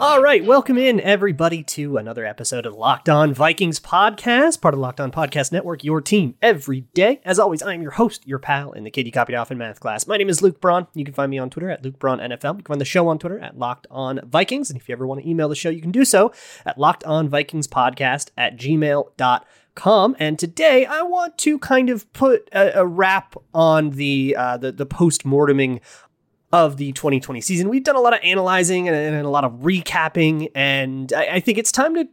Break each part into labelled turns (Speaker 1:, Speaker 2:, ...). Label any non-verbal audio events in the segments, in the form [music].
Speaker 1: All right, welcome in everybody to another episode of Locked On Vikings podcast, part of Locked On Podcast Network, your team every day. As always, I am your host, your pal, and the kid you copied off in math class. My name is Luke Braun. You can find me on Twitter at Luke Braun NFL. You can find the show on Twitter at Locked On Vikings. And if you ever want to email the show, you can do so at Locked On Vikings Podcast at gmail.com. And today I want to kind of put a, a wrap on the uh, the, the post morteming of the 2020 season. We've done a lot of analyzing and, and a lot of recapping, and I, I, think it's time to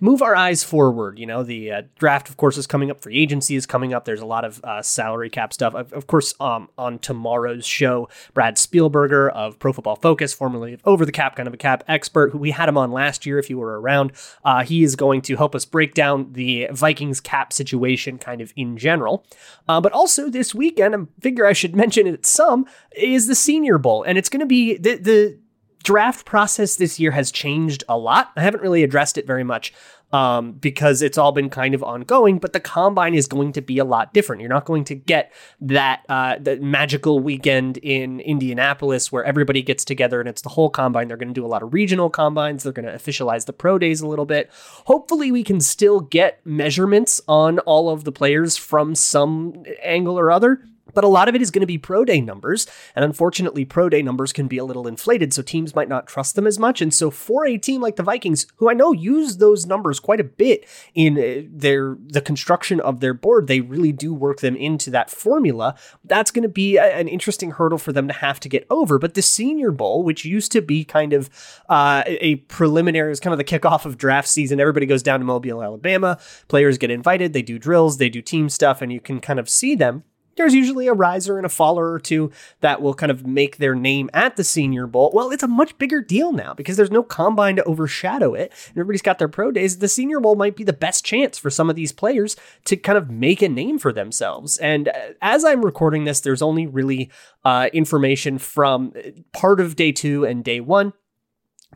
Speaker 1: move our eyes forward. You know, the uh, draft, of course, is coming up. Free agency is coming up. There's a lot of uh, salary cap stuff. Of, of course, um, on tomorrow's show, Brad Spielberger of Pro Football Focus, formerly of Over the Cap, kind of a cap expert, who we had him on last year. If you were around, uh, he is going to help us break down the Vikings cap situation, kind of in general. Uh, but also this weekend, I figure I should [laughs] mention it some is the Senior Bowl, and it's going to be the the draft process this year has changed a lot. I haven't really addressed it very much um, because it's all been kind of ongoing, but the combine is going to be a lot different. You're not going to get that uh, that magical weekend in Indianapolis where everybody gets together and it's the whole combine. They're going to do a lot of regional combines. They're going to officialize the pro days a little bit. Hopefully, we can still get measurements on all of the players from some angle or other but a lot of it is going to be pro day numbers. And unfortunately, pro day numbers can be a little inflated, so teams might not trust them as much. And so, for a team like the Vikings, who I know use those numbers quite a bit in uh, their the construction of their board, they really do work them into that formula. That's going to be a, an interesting hurdle for them to have to get over. But the Senior Bowl, which used to be kind of uh, a preliminary, is kind of the kickoff of draft season. Everybody goes down to Mobile, Alabama. Players get invited. They do drills. They do team stuff, and you can kind of see them there's usually a riser and a faller or two that will kind of make their name at the Senior Bowl. Well, it's a much bigger deal now because there's no combine to overshadow it. And everybody's got their pro days. The Senior Bowl might be the best chance for some of these players to kind of make a name for themselves. And uh, as I'm recording this, there's only really uh, information from part of day two and day one.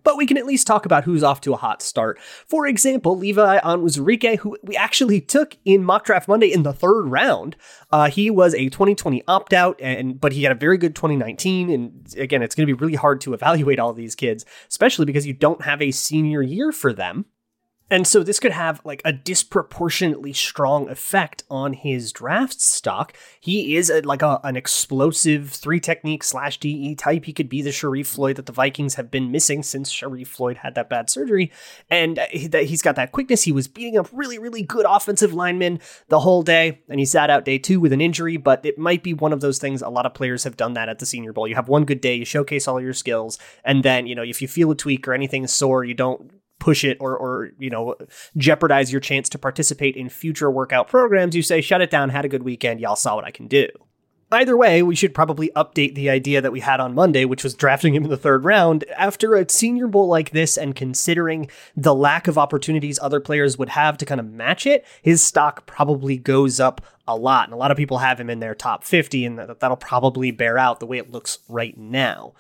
Speaker 1: But we can at least talk about who's off to a hot start. For example, Levi Onwuzurike, who we actually took in Mock Draft Monday in the third round. Uh, he was a 2020 opt out, and but he had a very good 2019. And again, it's going to be really hard to evaluate all these kids, especially because you don't have a senior year for them. And so this could have like a disproportionately strong effect on his draft stock. He is a, like a, an explosive three technique slash DE type. He could be the Sharrif Floyd that the Vikings have been missing since Sharrif Floyd had that bad surgery. And that he's got that quickness. He was beating up really, really good offensive linemen the whole day. And he sat out day two with an injury, but it might be one of those things. A lot of players have done that at the Senior Bowl. You have one good day, you showcase all your skills. And then, you know, if you feel a tweak or anything sore, you don't push it or or you know jeopardize your chance to participate in future workout programs you say shut it down had a good weekend y'all saw what i can do Either way, we should probably update the idea that we had on Monday, which was drafting him in the third round. After a senior bowl like this, and considering the lack of opportunities other players would have to kind of match it, his stock probably goes up a lot. And a lot of people have him in their top 50, and that'll probably bear out the way it looks right now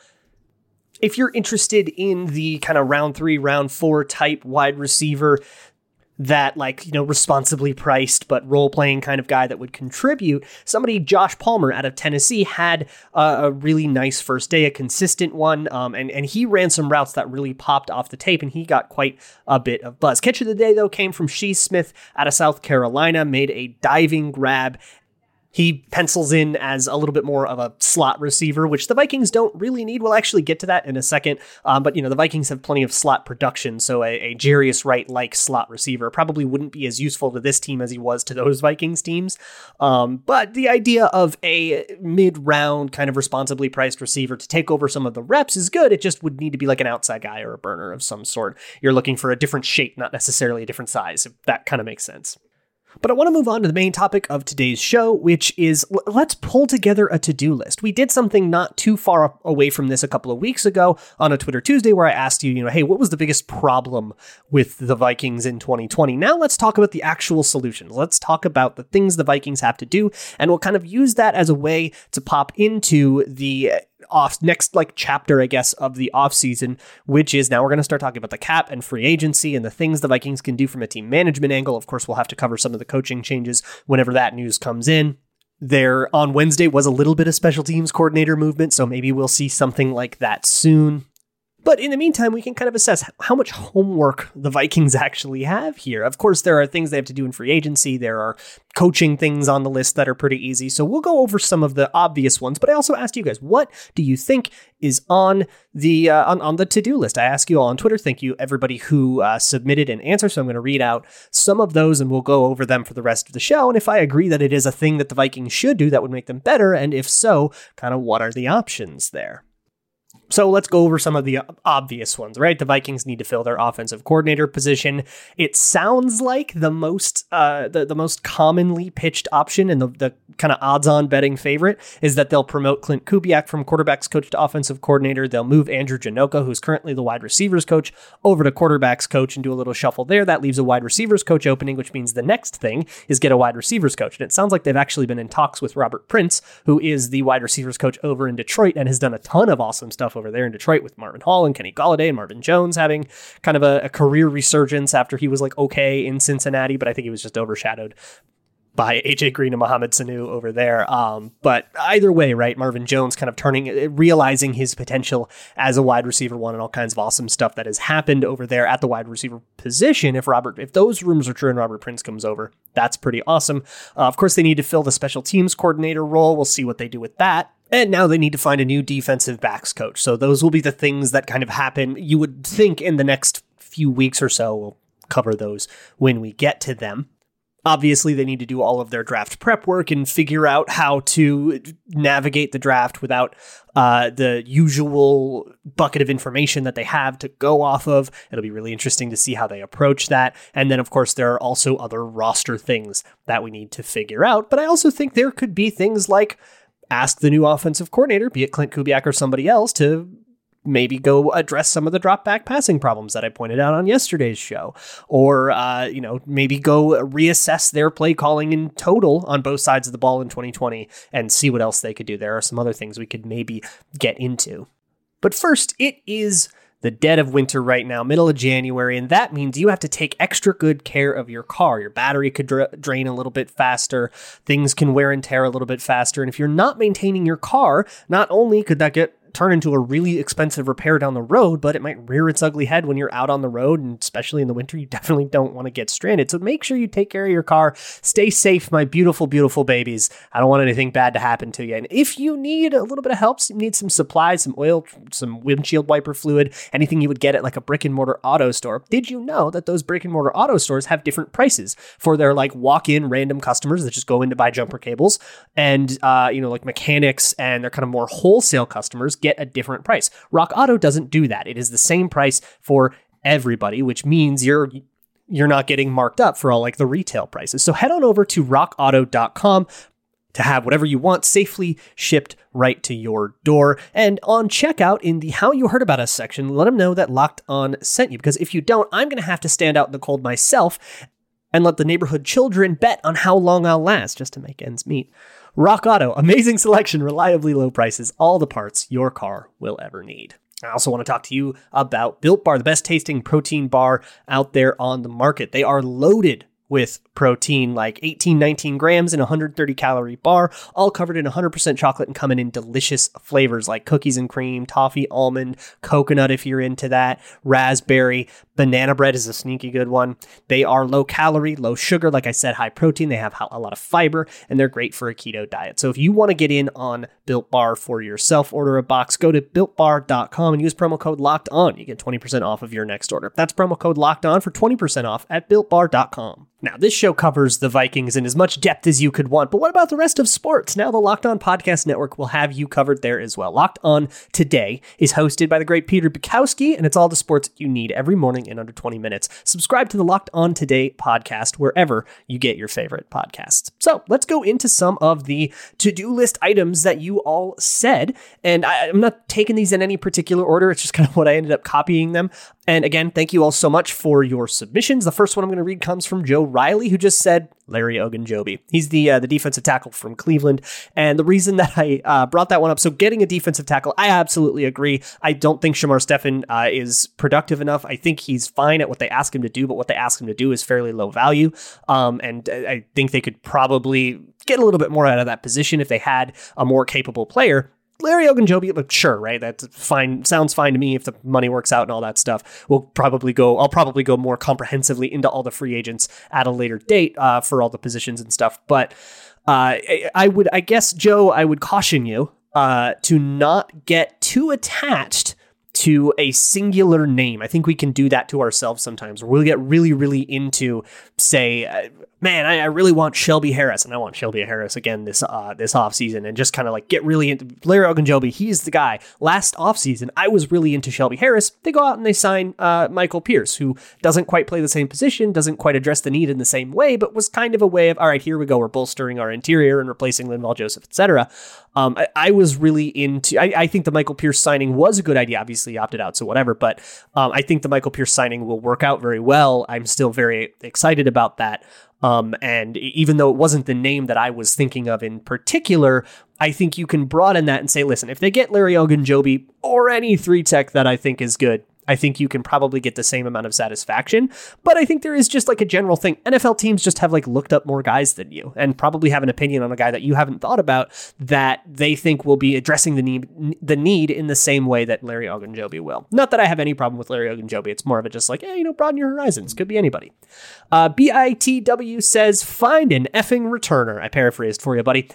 Speaker 1: if you're interested in the kind of round three, round four type wide receiver that like you know responsibly priced but role playing kind of guy that would contribute somebody josh palmer out of tennessee had a really nice first day a consistent one um, and, and he ran some routes that really popped off the tape and he got quite a bit of buzz. Catch of the day though came from Shi Smith out of south carolina made a diving grab He pencils in as a little bit more of a slot receiver, which the Vikings don't really need. We'll actually get to that in a second. Um, but, you know, the Vikings have plenty of slot production, so a, a Jarius Wright like slot receiver probably wouldn't be as useful to this team as he was to those Vikings teams. Um, but the idea of a mid round, kind of responsibly priced receiver to take over some of the reps is good. It just would need to be like an outside guy or a burner of some sort. You're looking for a different shape, not necessarily a different size, if that kind of makes sense. But I want to move on to the main topic of today's show, which is let's pull together a to do list. We did something not too far away from this a couple of weeks ago on a Twitter Tuesday where I asked you, you know, hey, what was the biggest problem with the Vikings in 2020? Now let's talk about the actual solutions. Let's talk about the things the Vikings have to do, and we'll kind of use that as a way to pop into the off next like chapter, I guess, of the off season, which is now we're going to start talking about the cap and free agency and the things the Vikings can do from a team management angle. Of course, we'll have to cover some of the coaching changes whenever that news comes in. There on Wednesday was a little bit of special teams coordinator movement, so maybe we'll see something like that soon. But in the meantime, we can kind of assess how much homework the Vikings actually have here. Of course, there are things they have to do in free agency. There are coaching things on the list that are pretty easy. So we'll go over some of the obvious ones. But I also asked you guys, what do you think is on the uh, on, on the to do list? I ask you all on Twitter. Thank you everybody who uh, submitted an answer. So I'm going to read out some of those, and we'll go over them for the rest of the show. And if I agree that it is a thing that the Vikings should do, that would make them better. And if so, kind of what are the options there? So let's go over some of the obvious ones, right? The Vikings need to fill their offensive coordinator position. It sounds like the most uh, the, the most commonly pitched option and the, the kind of odds-on betting favorite is that they'll promote Clint Kubiak from quarterbacks coach to offensive coordinator. They'll move Andrew Janocko, who's currently the wide receivers coach, over to quarterbacks coach and do a little shuffle there. That leaves a wide receivers coach opening, which means the next thing is get a wide receivers coach. And it sounds like they've actually been in talks with Robert Prince, who is the wide receivers coach over in Detroit and has done a ton of awesome stuff over there in Detroit with Marvin Hall and Kenny Golladay and Marvin Jones having kind of a, a career resurgence after he was like okay in Cincinnati, but I think he was just overshadowed by AJ Green and Mohamed Sanu over there. Um, but either way, right, Marvin Jones kind of turning, realizing his potential as a wide receiver one and all kinds of awesome stuff that has happened over there at the wide receiver position. If Robert, if those rumors are true and Robert Prince comes over, that's pretty awesome. Uh, of course, they need to fill the special teams coordinator role. We'll see what they do with that. And now they need to find a new defensive backs coach. So those will be the things that kind of happen. You would think in the next few weeks or so. We'll cover those when we get to them. Obviously, they need to do all of their draft prep work and figure out how to navigate the draft without uh, the usual bucket of information that they have to go off of. It'll be really interesting to see how they approach that. And then, of course, there are also other roster things that we need to figure out. But I also think there could be things like ask the new offensive coordinator, be it Clint Kubiak or somebody else, to maybe go address some of the drop back passing problems that I pointed out on yesterday's show, or uh, you know maybe go reassess their play calling in total on both sides of the ball in 2020 and see what else they could do. There are some other things we could maybe get into, but first it is the dead of winter right now, middle of January, and that means you have to take extra good care of your car. Your battery could dra- drain a little bit faster, things can wear and tear a little bit faster, and if you're not maintaining your car, not only could that get turn into a really expensive repair down the road, but it might rear its ugly head when you're out on the road. And especially in the winter, you [laughs] definitely don't want to get stranded. So make sure you take care of your car. Stay safe, my beautiful, beautiful babies. I don't want anything bad to happen to you. And if you need a little bit of help, you need some supplies, some oil, some windshield wiper fluid, anything you would get at like a brick and mortar auto store, did you know that those brick and mortar auto stores have different prices for their like walk in random customers that just go in to buy jumper cables and, uh, you know, like mechanics and they're kind of more wholesale customers get a different price. Rock Auto doesn't do that. It is the same price for everybody, which means you're you're not getting marked up for all like the retail prices. So head on over to rockauto.com to have whatever you want safely shipped right to your door. And on checkout in the How You Heard About Us section, let them know that Locked On sent you. Because if you don't, I'm going to have to stand out in the cold myself and let the neighborhood children bet on how long I'll last just to make ends meet. Rock Auto, amazing selection, reliably low prices, all the parts your car will ever need. I also want to talk to you about Built Bar, the best tasting protein bar out there on the market. They are loaded with protein, like 18, 19 grams in a 130 calorie bar, all covered in 100% chocolate and coming in delicious flavors like cookies and cream, toffee, almond, coconut if you're into that, raspberry, banana bread is a sneaky good one. They are low calorie, low sugar, like I said, high protein. They have a lot of fiber and they're great for a keto diet. So if you want to get in on Built Bar for yourself, order a box, go to builtbar.com and use promo code locked on. You get 20% off of your next order. That's promo code locked on for 20% off at builtbar.com. Now, this show covers the Vikings in as much depth as you could want, but what about the rest of sports? Now, the Locked On Podcast Network will have you covered there as well. Locked On Today is hosted by the great Peter Bukowski, and it's all the sports you need every morning in under 20 minutes. Subscribe to the Locked On Today podcast wherever you get your favorite podcasts. So, let's go into some of the to do list items that you all said. And I, I'm not taking these in any particular order, it's just kind of what I ended up copying them. And again, thank you all so much for your submissions. The first one I'm going to read comes from Joe Riley, who just said Larry Ogunjobi. He's the uh, the defensive tackle from Cleveland, and the reason [laughs] that I uh, brought that one up. So, getting a defensive tackle, I absolutely agree. I don't think Shamar Stephen uh, is productive enough. I think he's fine at what they ask him to do, but what they ask him to do is fairly low value. Um, and I think they could probably get a little bit more out of that position if they had a more capable player. Larry Ogunjobi, sure, right? That's fine. Sounds fine to me if the money works out and all that stuff. We'll probably go. I'll probably go more comprehensively into all the free agents at a later date uh, for all the positions and stuff. But uh, I would, I guess, Joe, I would caution you uh, to not get too attached to a singular name. I think we can do that to ourselves sometimes. We'll get really, really into, say, uh, man, I, I, really want Shelby Harris, and I want Shelby Harris again this uh, this offseason, and just kind of like get really into Larry Ogunjobi. He's the guy. Last offseason, I was really into Shelby Harris. They go out and they sign uh, Michael Pierce, who doesn't quite play the same position, doesn't quite address the need in the same way, but was kind of a way of, all right, here we go, we're bolstering our interior and replacing Linval Joseph, etc. Um, I, I, was really into. I, I, think the Michael Pierce signing was a good idea. Obviously, opted out, so whatever. But um, I think the Michael Pierce signing will work out very well. I'm still very excited about that. Um, and even though it wasn't the name that I was thinking of in particular, I think you can broaden that and say, listen, if they get Larry Ogunjobi or any three tech that I think is good, I think you can probably get the same amount of satisfaction. But I think there is just like a general thing. NFL teams just have like looked up more guys than you and probably have an opinion on a guy that you haven't thought about that they think will be addressing the need the need in the same way that Larry Ogunjobi will. Not that I have any problem with Larry Ogunjobi. It's more of a just like, hey, you know, broaden your horizons. Could be anybody. Uh, BITW says, find an effing returner. I paraphrased for you, buddy.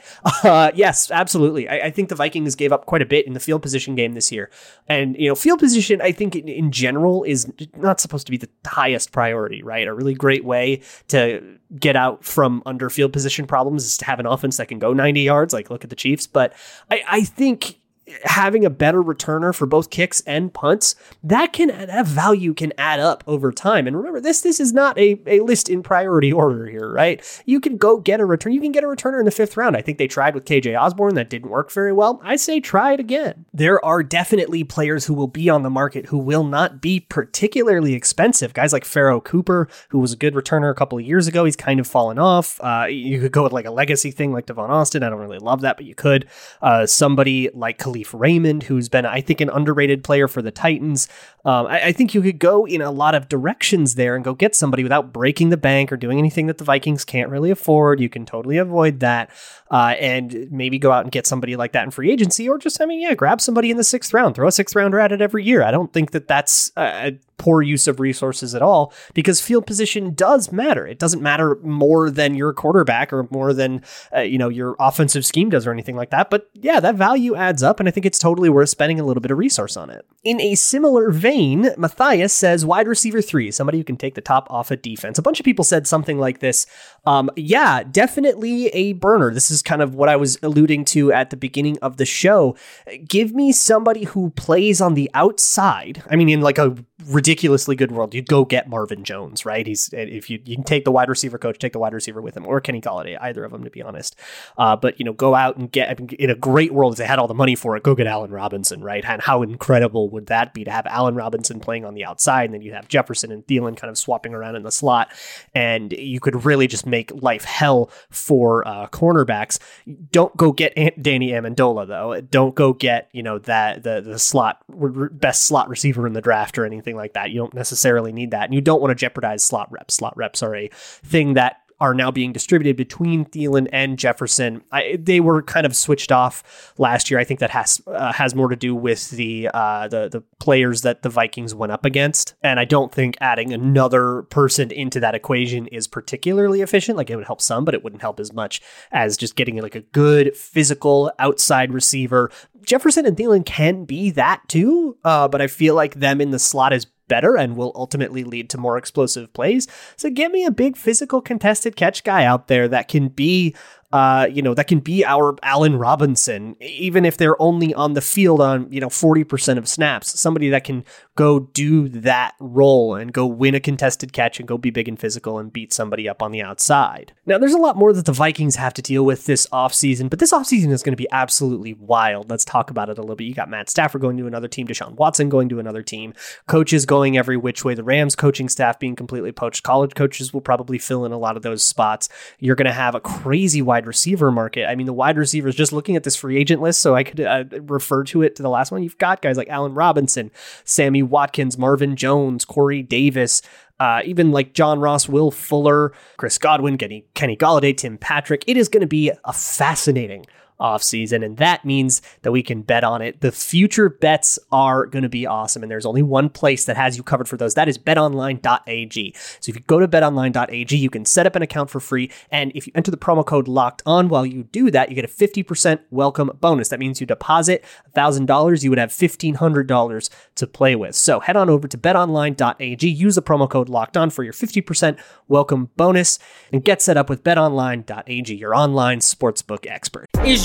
Speaker 1: Uh, yes, absolutely. I, I, think the Vikings gave up quite a bit in the field position game this year. And, you know, field position, I think in, in general is not supposed to be the highest priority, right? A really great way to get out from under field position problems is to have an offense that can go 90 yards. Like, look at the Chiefs. But I, I think having a better returner for both kicks and punts, that can that value can add up over time. And remember, this this is not a, a list in priority order here, right? You can go get a return. You can get a returner in the fifth round. I think they tried with KJ Osborne. That didn't work very well. I say try it again. There are definitely players who will be on the market who will not be particularly expensive. Guys like Pharoh Cooper, who was a good returner a couple of years ago. He's kind of fallen off. Uh, you could go with like a legacy thing like Devon Austin. I don't really love that, but you could. Uh, somebody like Kalif Raymond, who's been, I think, an underrated player for the Titans. Um, I, I, think you could go in a lot of directions there and go get somebody without breaking the bank or doing anything that the Vikings can't really afford. You can totally avoid that uh, and maybe go out and get somebody like that in free agency or just, I mean, yeah, grab somebody in the sixth round, throw a sixth rounder at it every year. I don't think that that's a poor use of resources at all because field position does matter. It doesn't matter more than your quarterback or more than uh, you know your offensive scheme does or anything like that. But yeah, that value adds up, and I think it's totally worth spending a little bit of resource on it. In a similar vein, Matthias says wide receiver three, somebody who can take the top off a defense. A bunch of people said something like this. Um, yeah, definitely a burner. This is kind of what I was alluding to at the beginning of the show. Give me somebody who plays on the outside. I mean, in like a ridiculously good world, you'd go get Marvin Jones, right? He's if you you can take the wide receiver coach, take the wide receiver with him, or Kenny Golladay, either of them, to be honest. Uh, but you know, go out and get in a great world if they had all the money for it, go get Allen Robinson, right? And how incredible would that be to have Allen Robinson playing on the outside, and then you have Jefferson and Thielen kind of swapping around in the slot, and you could really just make life hell for uh, cornerbacks. Don't go get Danny Amendola though. Don't go get you know that the the slot best slot receiver in the draft or anything like that. You don't necessarily need that. And you don't want to jeopardize slot reps. Slot reps are a thing that are now being distributed between Thielen and Jefferson. I, they were kind of switched off last year. I think that has uh, has more to do with the uh, the the players that the Vikings went up against, and I don't think adding another person into that equation is particularly efficient. Like it would help some, but it wouldn't help as much as just getting like a good physical outside receiver. Jefferson and Thielen can be that too, uh, but I feel like them in the slot is better and will ultimately lead to more explosive plays. So get me a big physical contested catch guy out there that can be uh, you know, that can be our Allen Robinson, even if they're only on the field on, you know, 40% of snaps. Somebody that can go do that role and go win a contested catch and go be big and physical and beat somebody up on the outside. Now, there's a lot more that the Vikings have to deal with this offseason, but this offseason is going to be absolutely wild. Let's talk about it a little bit. You got Matt Stafford going to another team, Deshaun Watson going to another team, coaches going every which way, the Rams coaching staff being completely poached. College coaches will probably fill in a lot of those spots. You're going to have a crazy wide receiver market. I mean, the wide receivers, just looking at this free agent list, so I could uh, refer to it to the last one, you've got guys like Allen Robinson, Sammy Watkins, Marvin Jones, Corey Davis, uh, even like John Ross, Will Fuller, Chris Godwin, Kenny, Kenny Golladay, Tim Patrick. It is going to be a fascinating offseason, and that means that we can bet on it. The future bets are going to be awesome, and there's only one place that has you covered for those. That is betonline.ag. So if you go to betonline.ag, you can set up an account for free, and if you enter the promo code locked on while you do that, you get a 50% welcome bonus. That means you deposit $1,000, you would have $1,500 to play with. So head on over to betonline.ag, use the promo code locked on for your 50% welcome bonus, and get set up with betonline.ag, your online sportsbook expert.
Speaker 2: Is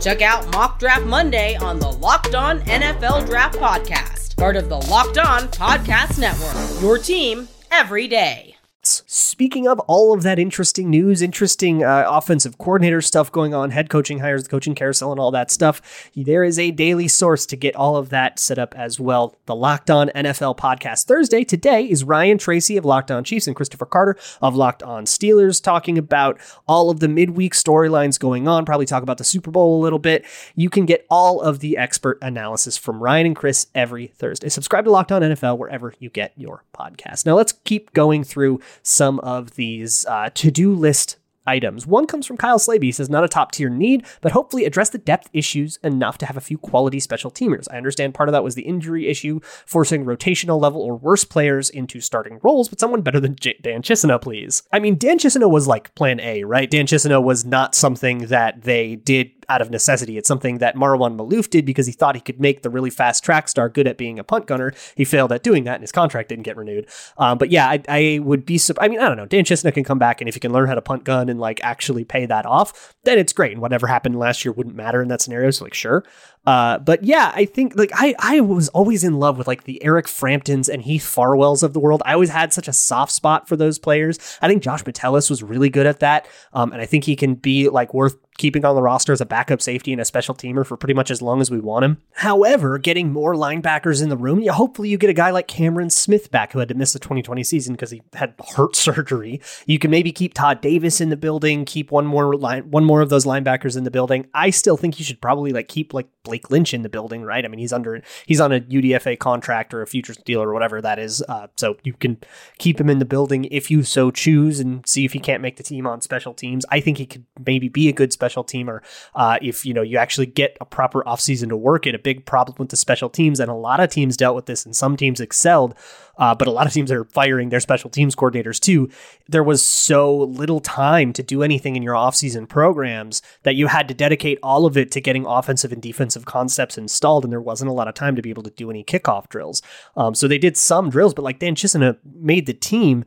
Speaker 2: Check out Mock Draft Monday on the Locked On NFL Draft Podcast, part of the Locked On Podcast Network. Your team every day.
Speaker 1: Speaking of all of that interesting news, interesting uh, offensive coordinator stuff going on, head coaching hires, the coaching carousel, and all that stuff, there is a daily source to get all of that set up as well. The Locked On NFL podcast Thursday today is Ryan Tracy of Locked On Chiefs and Christopher Carter of Locked On Steelers talking about all of the midweek storylines going on. Probably talk about the Super Bowl a little bit. You can get all of the expert analysis from Ryan and Chris every Thursday. Subscribe to Locked On NFL wherever you get your podcast. Now let's keep going through some of these uh, to do list items. One comes from Kyle Slaby. He says, not a top tier need, but hopefully address the depth issues enough to have a few quality special teamers. I understand part of that was the injury issue, forcing rotational level or worse players into starting roles, but someone better than J- Dan Chisena, please. I mean, Dan Chisena was like plan A, right? Dan Chisena was not something that they did out of necessity. It's something that Marwan Maalouf did because he thought he could make the really fast track star good at being a punt gunner. He failed at doing that, and his contract didn't get renewed. Um, but yeah, I, I would be. I mean, I don't know. Dan Chisena can come back, and if he can learn how to punt gun and like actually pay that off, then it's great. And whatever happened last year wouldn't matter in that scenario. So like, sure. Uh, but yeah, I think like I I was always in love with like the Eric Framptons and Heath Farwells of the world. I always had such a soft spot for those players. I think Josh Metellus was really good at that, um, and I think he can be like worth keeping on the roster as a backup safety and a special teamer for pretty much as long as we want him. However, getting more linebackers in the room, hopefully you get a guy like Cameron Smith back who had to miss the 2020 season because he had heart [laughs] surgery. You can maybe keep Todd Davis in the building, keep one more line, one more of those linebackers in the building. I still think you should probably like keep like Blake Lynch in the building, right? I mean, he's under he's on a UDFA contract or a futures deal or whatever that is, uh, so you can keep him in the building if you so choose and see if he can't make the team on special teams. I think he could maybe be a good special teamer uh, if you know you actually get a proper offseason to work it. A big problem with the special teams, and a lot of teams dealt with this, and some teams excelled. Uh, but a lot of teams are firing their special teams coordinators too. There was so little time to do anything in your offseason programs that you had to dedicate all of it to getting offensive and defensive concepts installed, and there wasn't a lot of time to be able to do any kickoff drills. Um, so they did some drills, but like Dan Chisena made the team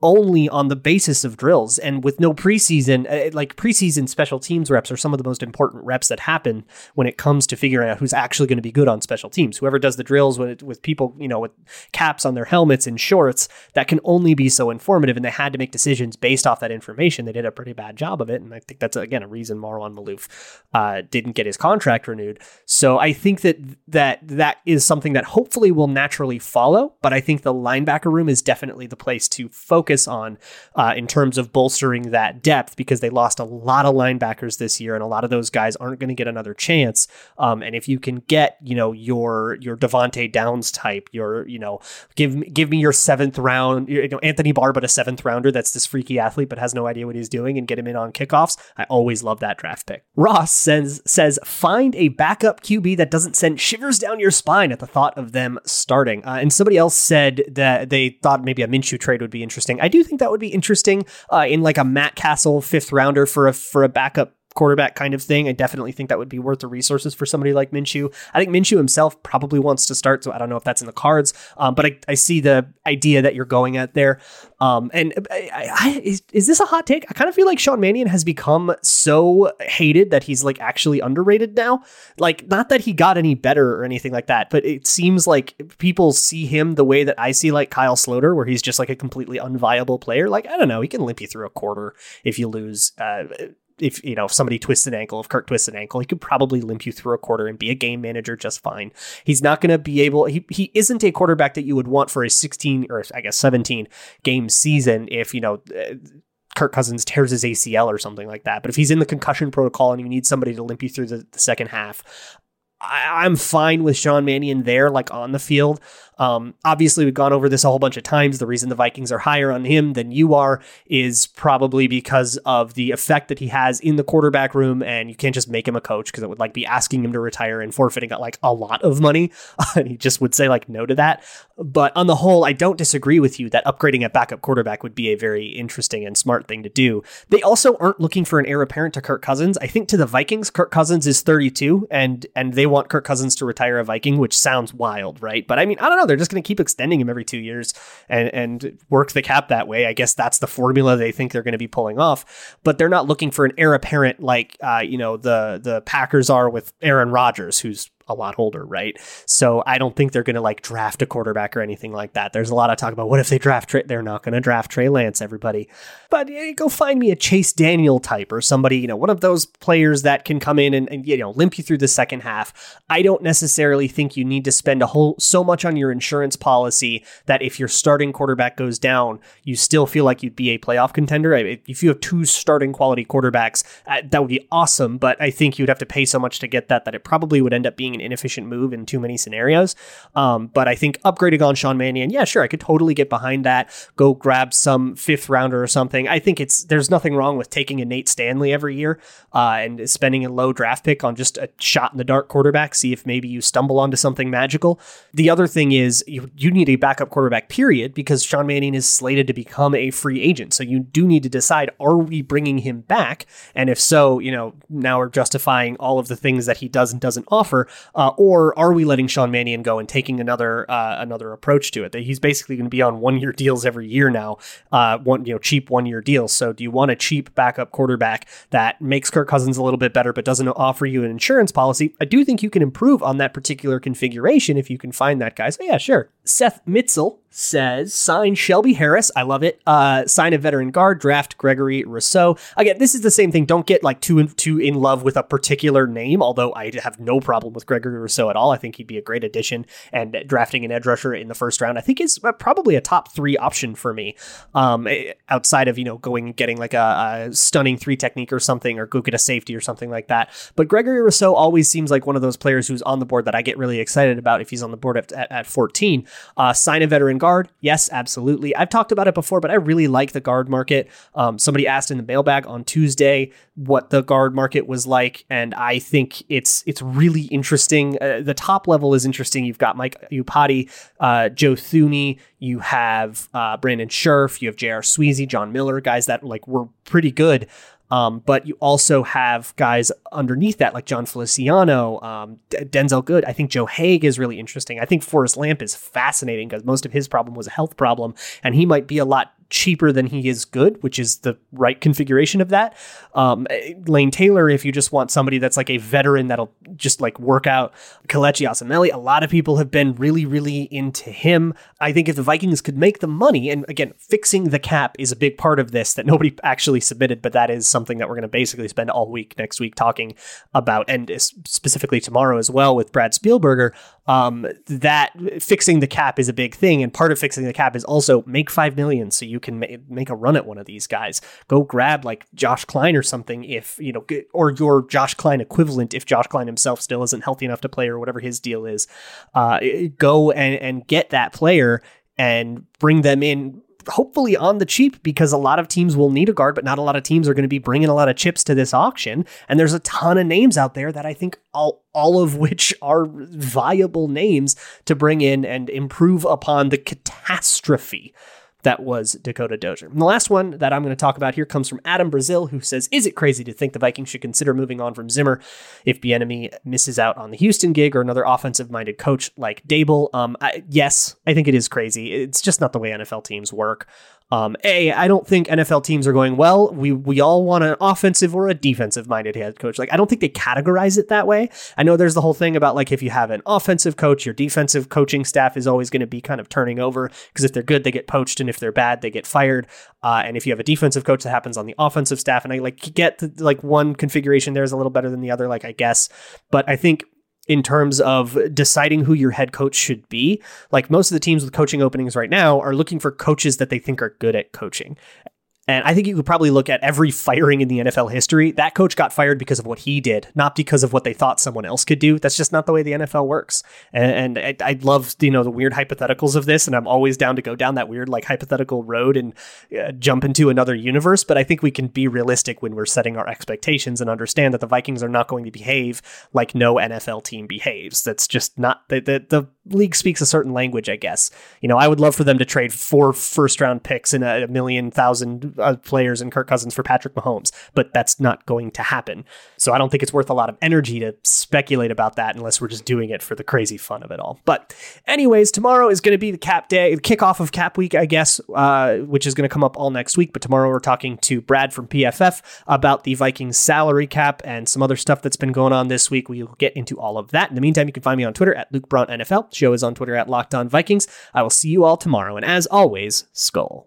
Speaker 1: only on the basis of drills and with no preseason uh, like preseason special teams reps are some of the most important reps that happen when it comes to figuring out who's actually going to be good on special teams. Whoever does the drills with, with people you know with caps on their helmets and shorts that can only be so informative and they had to make decisions based off that information. They did a pretty bad job of it and i think that's again a reason marwan Maalouf uh, didn't get his contract renewed. So i think that that that is something that hopefully will naturally follow but i think the linebacker room is definitely the place to focus focus on uh, in terms of bolstering that depth because they lost a lot of linebackers this year, and a lot of those guys aren't going to get another chance. Um, and if you can get, you know, your your Devante Downs type, your you know, give give me your seventh round, you know, Anthony Barr, but a seventh rounder that's this freaky athlete but has no idea what he's doing, and get him in on kickoffs. I always love that draft pick. Ross says says find a backup QB that doesn't send shivers down your spine at the thought of them starting. Uh, and somebody else said that they thought maybe a Minshew trade would be interesting. I do think that would be interesting uh, in like a Matt Cassel fifth rounder for a for a backup quarterback kind of thing. I definitely think that would be worth the resources for somebody like Minshew. I think Minshew himself probably wants to start, so I don't know if that's in the cards. Um, but I, I, see the idea that you're going at there. Um, and I, I, is, is this a hot take? I kind of feel like Sean Mannion has become so hated that he's like actually underrated now. Like, not that he got any better or anything like that, but it seems like people see him the way that I see like Kyle Sloter, where he's just like a completely unviable player. Like, I don't know, he can limp you through a quarter if you lose. Uh, if you know if somebody twists an ankle, if Kirk twists an ankle, he could probably limp you through a quarter and be a game manager just fine. He's not going to be able. He he isn't a quarterback that you would want for a 16 or I guess 17 game season if you know. Uh, Kirk Cousins tears his ACL or something like that. But if he's in the concussion protocol and you need somebody to limp you through the, the second half, I, am fine with Sean Mannion there, like on the field. Um, obviously, we've gone over this a whole bunch of times. The reason the Vikings are higher on him than you are is probably because of the effect that he has in the quarterback room, and you can't just make him a coach because it would like be asking him to retire and forfeiting like a lot of money. and [laughs] he just would say like no to that. But on the whole, I don't disagree with you that upgrading a backup quarterback would be a very interesting and smart thing to do. They also aren't looking for an heir apparent to Kirk Cousins. I think to the Vikings, Kirk Cousins is 32, and and they want Kirk Cousins to retire a Viking, which sounds wild, right? But I mean, I don't know they're just going to keep extending him every two years and and work the cap that way. I guess that's the formula they think they're going to be pulling off. But they're not looking for an heir apparent like uh, you know the the Packers are with Aaron Rodgers, who's a lot older, right? So I don't think they're going to like draft a quarterback or anything like that. There's a lot of talk about what if they draft Trey? They're not going to draft Trey Lance, everybody. But go find me a Chase Daniel type or somebody, you know, one of those players that can come in and, and you know limp you through the second half. I don't necessarily think you need to spend a whole so much on your insurance policy that if your starting quarterback goes down, you still feel like you'd be a playoff contender. If you have two starting quality quarterbacks, uh, that would be awesome. But I think you'd have to pay so much to get that that it probably would end up being an inefficient move in too many scenarios. Um, but I think upgrading on Sean Mannion, yeah, sure, I could totally get behind that. Go grab some fifth rounder or something. I think it's there's nothing wrong with taking a Nate Stanley every year uh, and spending a low draft pick on just a shot in the dark quarterback. See if maybe you stumble onto something magical. The other thing is you you need a backup quarterback, period, because Sean Mannion is slated to become a free agent. So you do need to decide: Are we bringing him back? And if so, you know now we're justifying all of the things that he does and doesn't offer. Uh, or are we letting Sean Mannion go and taking another uh, another approach to it? That he's basically going to be on one year deals every year now, uh, one you know cheap one year deals. So do you want a cheap backup quarterback that makes Kirk Cousins a little bit better but doesn't offer you an insurance policy? I do think you can improve on that particular configuration if you can find that guy. So yeah, sure. Seth Mitzel says sign Shelby Harris. I love it. Uh, sign a veteran guard. Draft Gregory Rousseau. Again, this is the same thing. Don't get like too in, too in love with a particular name. Although I have no problem with Gregory Rousseau at all. I think he'd be a great addition. And drafting an edge rusher in the first round, I think is probably a top three option for me. Um, eh, outside of you know going and getting like a, a stunning three technique or something, or go get a safety or something like that. But Gregory Rousseau always seems like one of those players who's on the board that I get really excited about if he's on the board at, at, at 14. Uh, sign a veteran guard. Yes, absolutely. I've talked about it before, but I really like the guard market. Um, somebody asked in the mailbag on Tuesday what the guard market was like, and I think it's it's really interesting. Uh, the top level is interesting. You've got Mike Iupati, uh, Joe Thuney, you have uh, Brandon Scherff, you have J.R. Sweezy, John Miller, guys that like were pretty good. Um, but you also have guys underneath that, like John Feliciano, um, D- Denzelle Good. I think Joe Haeg is really interesting. I think Forrest Lamp is fascinating because most of his problem was a health problem, and he might be a lot cheaper than he is good, which is the right configuration of that. Um, Lane Taylor, if you just want somebody that's like a veteran that'll just like work out Kelechi Osemele, a lot of people have been really, really into him. I think if the Vikings could make the money, and again, fixing the cap is a big part of this that nobody actually submitted, but that is something that we're going to basically spend all week next week talking about, and specifically tomorrow as well with Brad Spielberger. Um, that fixing the cap is a big thing, and part of fixing the cap is also make five million so you can ma- make a run at one of these guys. Go grab like Josh Kline or something if you know, or your Josh Kline equivalent if Josh Kline himself still isn't healthy enough to play or whatever his deal is. Uh, go and and get that player and bring them in hopefully on the cheap because a lot of teams will need a guard, but not a lot of teams are going to be bringing a lot of chips to this auction. And there's a ton of names out there that I think all, all of which are viable names to bring in and improve upon the catastrophe that was Dakota Dozier. And the last one that I'm going to talk about here comes from Adam Brazil, who says, "Is it crazy to think the Vikings should consider moving on from Zimmer if Bieniemy misses out on the Houston gig or another offensive-minded coach like Daboll? Um, I, yes, I think it is crazy. It's just not the way NFL teams work. Um, a, I don't think NFL teams are going well. We we all want an offensive or a defensive minded head coach. Like I don't think they categorize it that way. I know there's the whole thing about like if you have an offensive coach, your defensive coaching staff is always going to be kind of turning over because if they're good, they get poached, and if they're bad, they get fired. Uh, and if you have a defensive coach, that happens on the offensive staff. And I like get the, like one configuration there is a little better than the other, like I guess. But I think in terms of deciding who your head coach should be. Like most of the teams with coaching openings right now are looking for coaches that they think are good at coaching. And I think you could probably look at every firing in the NFL history. That coach got fired because of what he did, not because of what they thought someone else could do. That's just not the way the NFL works. And, and I, I, love, you know, the weird hypotheticals of this. And I'm always down to go down that weird, like, hypothetical road and uh, jump into another universe. But I think we can be realistic when we're setting our expectations and understand that the Vikings are not going to behave like no NFL team behaves. That's just not the, the, the league speaks a certain language, I guess. You know, I would love for them to trade four first round picks and a million thousand uh, players and Kirk Cousins for Patrick Mahomes, but that's not going to happen. So I don't think it's worth a lot of energy to speculate about that unless we're just doing it for the crazy fun of it all. But, anyways, tomorrow is going to be the cap day, the kickoff of cap week, I guess, uh, which is going to come up all next week. But tomorrow we're talking to Brad from PFF about the Vikings salary cap and some other stuff that's been going on this week. We'll get into all of that. In the meantime, you can find me on Twitter at Luke Braun NFL. Show is on Twitter at Locked On Vikings. I will see you all tomorrow. And as always, Skol.